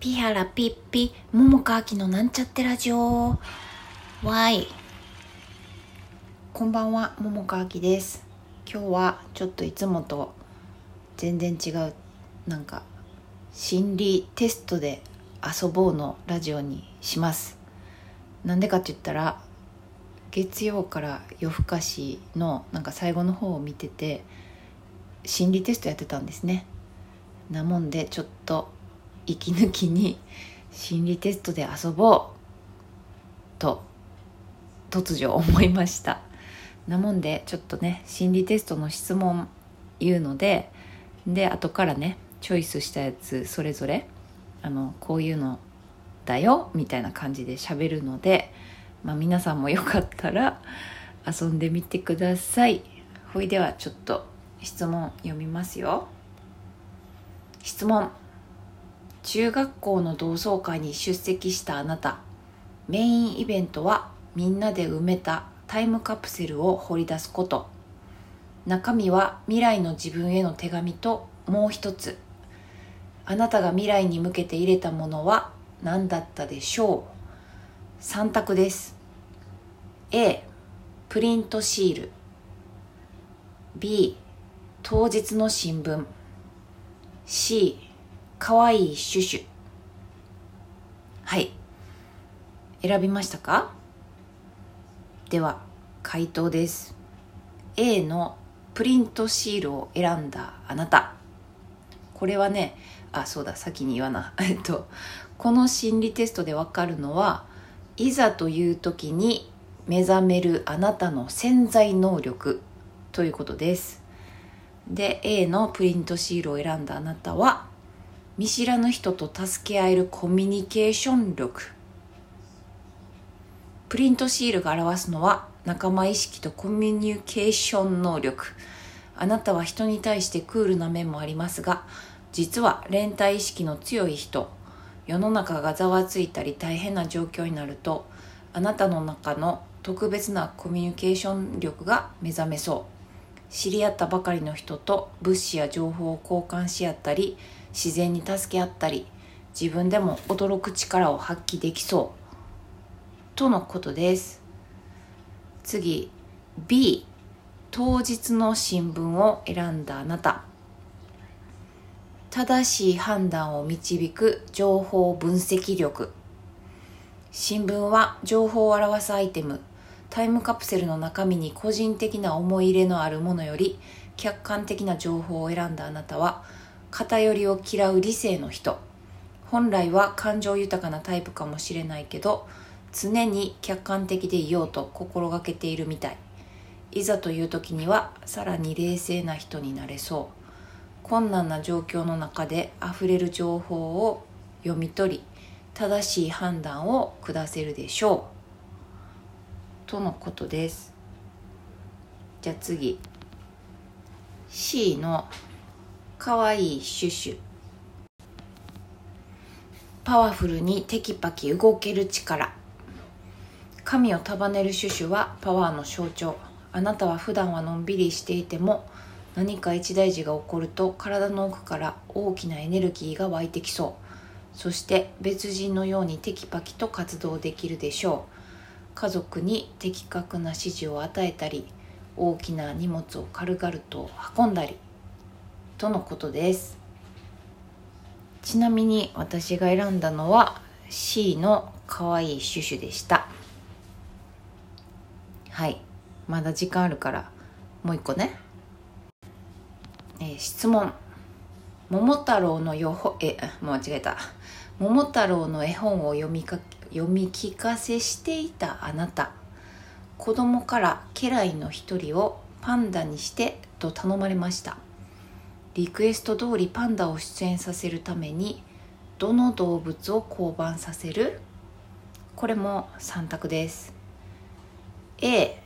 ピハラピッピ、桃川きのなんちゃってラジオ。わい。こんばんは、桃川きです。今日はちょっといつもと全然違う、なんか、心理テストで遊ぼうのラジオにします。なんでかって言ったら、月曜から夜更かしのなんか最後の方を見てて、心理テストやってたんですね。なもんでちょっと息抜きに心理テストで遊ぼうと突如思いました。なもんでちょっとね心理テストの質問言うのでで後からねチョイスしたやつそれぞれあのこういうのだよみたいな感じで喋るので、まあ、皆さんもよかったら遊んでみてください。ほいではちょっと質問読みますよ。質問。中学校の同窓会に出席したあなた。メインイベントはみんなで埋めたタイムカプセルを掘り出すこと。中身は未来の自分への手紙ともう一つ。あなたが未来に向けて入れたものは何だったでしょう？3択です。A プリントシール。B 当日の新聞。C かわいいシュシュ。はい。選びましたか？では回答です。A のプリントシールを選んだあなた。これはねあそうだ先に言わな。えっとこの心理テストでわかるのはいざという時に目覚めるあなたの潜在能力ということです。で A のプリントシールを選んだあなたは見知らぬ人と助け合えるコミュニケーション力。プリントシールが表すのは仲間意識とコミュニケーション能力。あなたは人に対してクールな面もありますが実は連帯意識の強い人。世の中がざわついたり大変な状況になるとあなたの中の特別なコミュニケーション力が目覚めそう。知り合ったばかりの人と物資や情報を交換し合ったり自然に助け合ったり自分でも驚く力を発揮できそう。とのことです。次。B 当日の新聞を選んだあなた。正しい判断を導く情報分析力。新聞は情報を表すアイテム。タイムカプセルの中身に個人的な思い入れのあるものより客観的な情報を選んだあなたは偏りを嫌う理性の人。本来は感情豊かなタイプかもしれないけど常に客観的でいようと心がけているみたい。いざという時にはさらに冷静な人になれそう。困難な状況の中で溢れる情報を読み取り正しい判断を下せるでしょう。とのことです。じゃあ次。C のかわいいシュシュ。パワフルにテキパキ動ける力。髪を束ねるシュシュはパワーの象徴。あなたは普段はのんびりしていても何か一大事が起こると体の奥から大きなエネルギーが湧いてきそう。そして別人のようにテキパキと活動できるでしょう。家族に的確な指示を与えたり大きな荷物を軽々と運んだり。とのことです。ちなみに私が選んだのは C のかわいいシュシュでした。はい。まだ時間あるからもう一個ね、えー質問。桃太郎のよほえもう間違えた。桃太郎の絵本を読みか読み聞かせしていたあなた。子供から家来の一人をパンダにしてと頼まれました。リクエスト通りパンダを出演させるためにどの動物を降板させる？これも3択です。A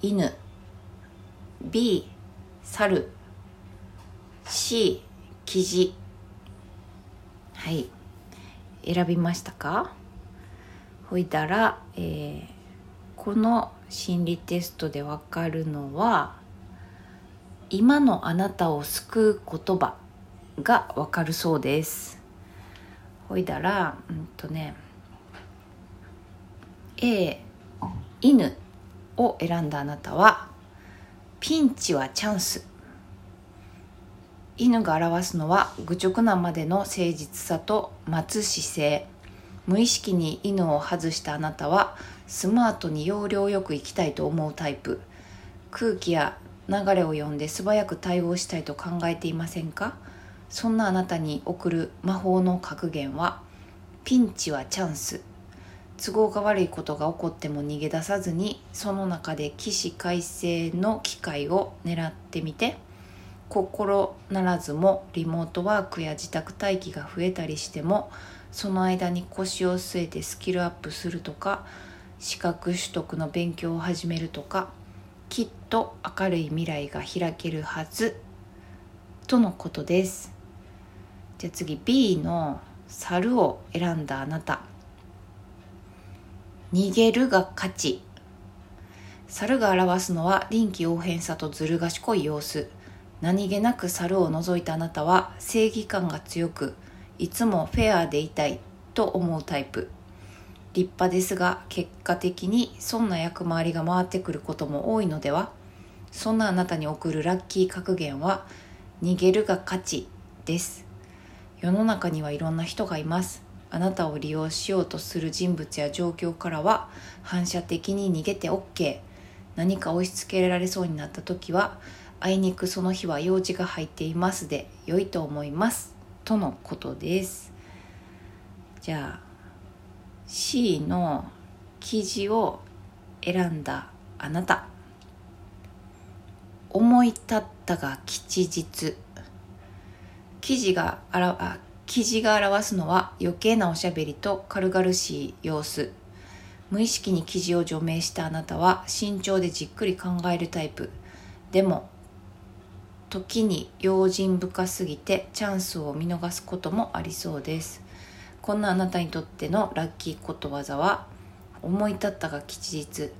犬。B 猿。C キジ。はい。選びましたか？ほいだら、えーこの心理テストでわかるのは今のあなたを救う言葉がわかるそうです。ほいだらうんとね A 犬を選んだあなたはピンチはチャンス。犬が表すのは愚直なまでの誠実さと待つ姿勢。無意識に犬を外したあなたはスマートに要領よく生きたいと思うタイプ。空気や流れを読んで素早く対応したいと考えていませんか？そんなあなたに送る魔法の格言はピンチはチャンス。都合が悪いことが起こっても逃げ出さずにその中で起死回生の機会を狙ってみて心ならずもリモートワークや自宅待機が増えたりしてもその間に腰を据えてスキルアップするとか資格取得の勉強を始めるとかきっと明るい未来が開けるはず。とのことです。じゃあ次 B の猿を選んだあなた。逃げるが勝ち。猿が表すのは臨機応変さとずる賢い様子。何気なく猿を除いたあなたは正義感が強くいつもフェアでいたいと思うタイプ。立派ですが結果的にそんな役回りが回ってくることも多いのでは。そんなあなたに送るラッキー格言は逃げるが勝ちです。世の中にはいろんな人がいます。あなたを利用しようとする人物や状況からは反射的に逃げて OK 何か押し付けられそうになった時はあいにくその日は用事が入っていますで良いと思います。とのことです。じゃあ C の記事を選んだあなた。思い立ったが吉日。記事があらあ記事が表すのは余計なおしゃべりと軽々しい様子。無意識に記事を除名したあなたは慎重でじっくり考えるタイプ。でも時に用心深すぎてチャンスを見逃すこともありそうです。こんなあなたにとってのラッキーことわざは思い立ったが吉日。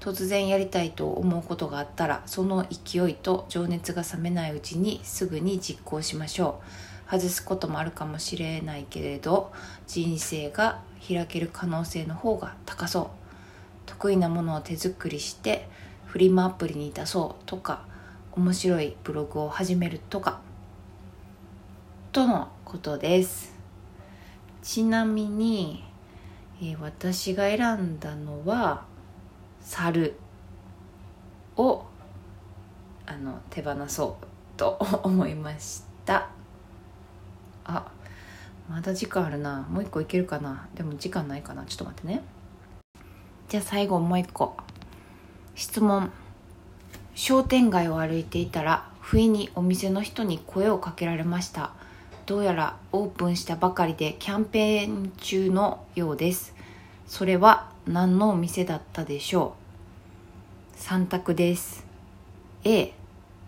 突然やりたいと思うことがあったらその勢いと情熱が冷めないうちにすぐに実行しましょう。外すこともあるかもしれないけれど人生が開ける可能性の方が高そう。得意なものを手作りしてフリマアプリに出そうとか面白いブログを始めるとか。とのことです。ちなみに、えー、私が選んだのは猿をあの手放そうと 思いました。あまだ時間あるな。もう一個いけるかな。でも時間ないかな。ちょっと待ってね。じゃあ最後もう一個。質問。商店街を歩いていたら不意にお店の人に声をかけられました。どうやらオープンしたばかりでキャンペーン中のようです。それは何のお店だったでしょう？3択です。A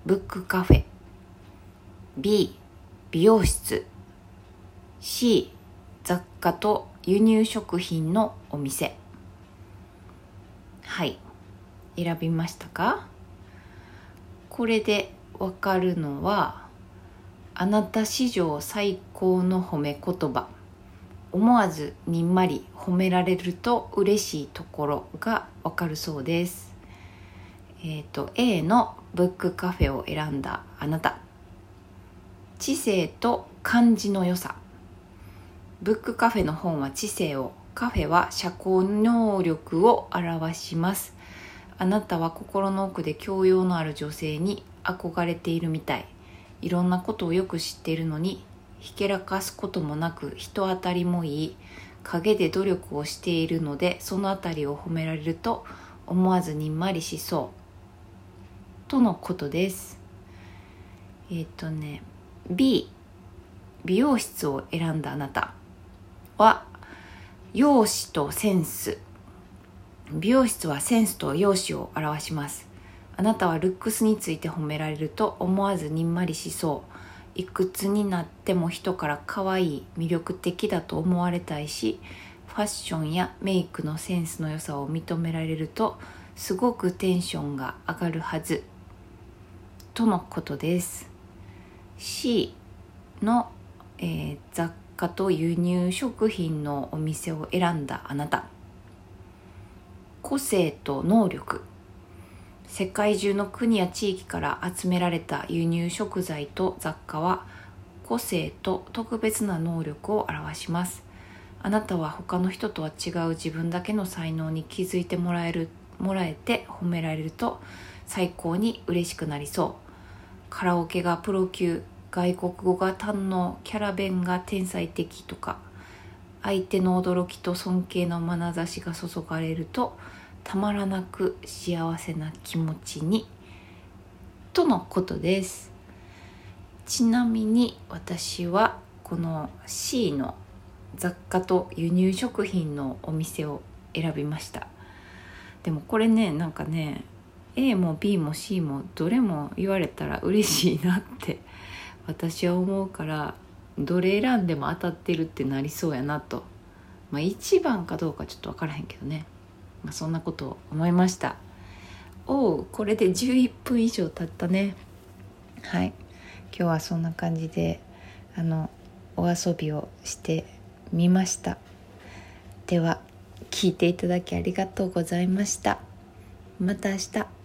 ブックカフェ。B 美容室。C 雑貨と輸入食品のお店。はい。選びましたか？これでわかるのはあなた史上最高の褒め言葉。思わずにんまり褒められると嬉しいところがわかるそうです。えっ、ー、と A のブックカフェを選んだあなた。知性と漢字の良さ。ブックカフェの本は知性をカフェは社交能力を表します。あなたは心の奥で教養のある女性に憧れているみたい。いろんなことをよく知っているのにひけらかすこともなく人当たりもいい陰で努力をしているのでそのあたりを褒められると思わずにんまりしそう。とのことです。えっ、ー、とね B 美容室を選んだあなた。は容姿とセンス。美容室はセンスと容姿を表します。あなたはルックスについて褒められると思わずにんまりしそう。いくつになっても人から可愛い魅力的だと思われたいしファッションやメイクのセンスの良さを認められるとすごくテンションが上がるはずとのことです。C の、えー、雑貨と輸入食品のお店を選んだあなた。個性と能力。世界中の国や地域から集められた輸入食材と雑貨は個性と特別な能力を表します。あなたは他の人とは違う自分だけの才能に気づいてもらえるもらえて褒められると最高に嬉しくなりそう。カラオケがプロ級外国語が堪能キャラ弁が天才的とか相手の驚きと尊敬の眼差しが注がれるとたまらなく幸せな気持ちにとのことです。ちなみに私はこの C の雑貨と輸入食品のお店を選びました。でもこれねなんかね A も B も C もどれも言われたら嬉しいなって 私は思うからどれ選んでも当たってるってなりそうやなと。まあ1番かどうかちょっと分からへんけどね、まあ、そんなことを思いました。おおこれで11分以上経ったね。はい。今日はそんな感じであのお遊びをしてみました。では聞いていただきありがとうございました。また明日。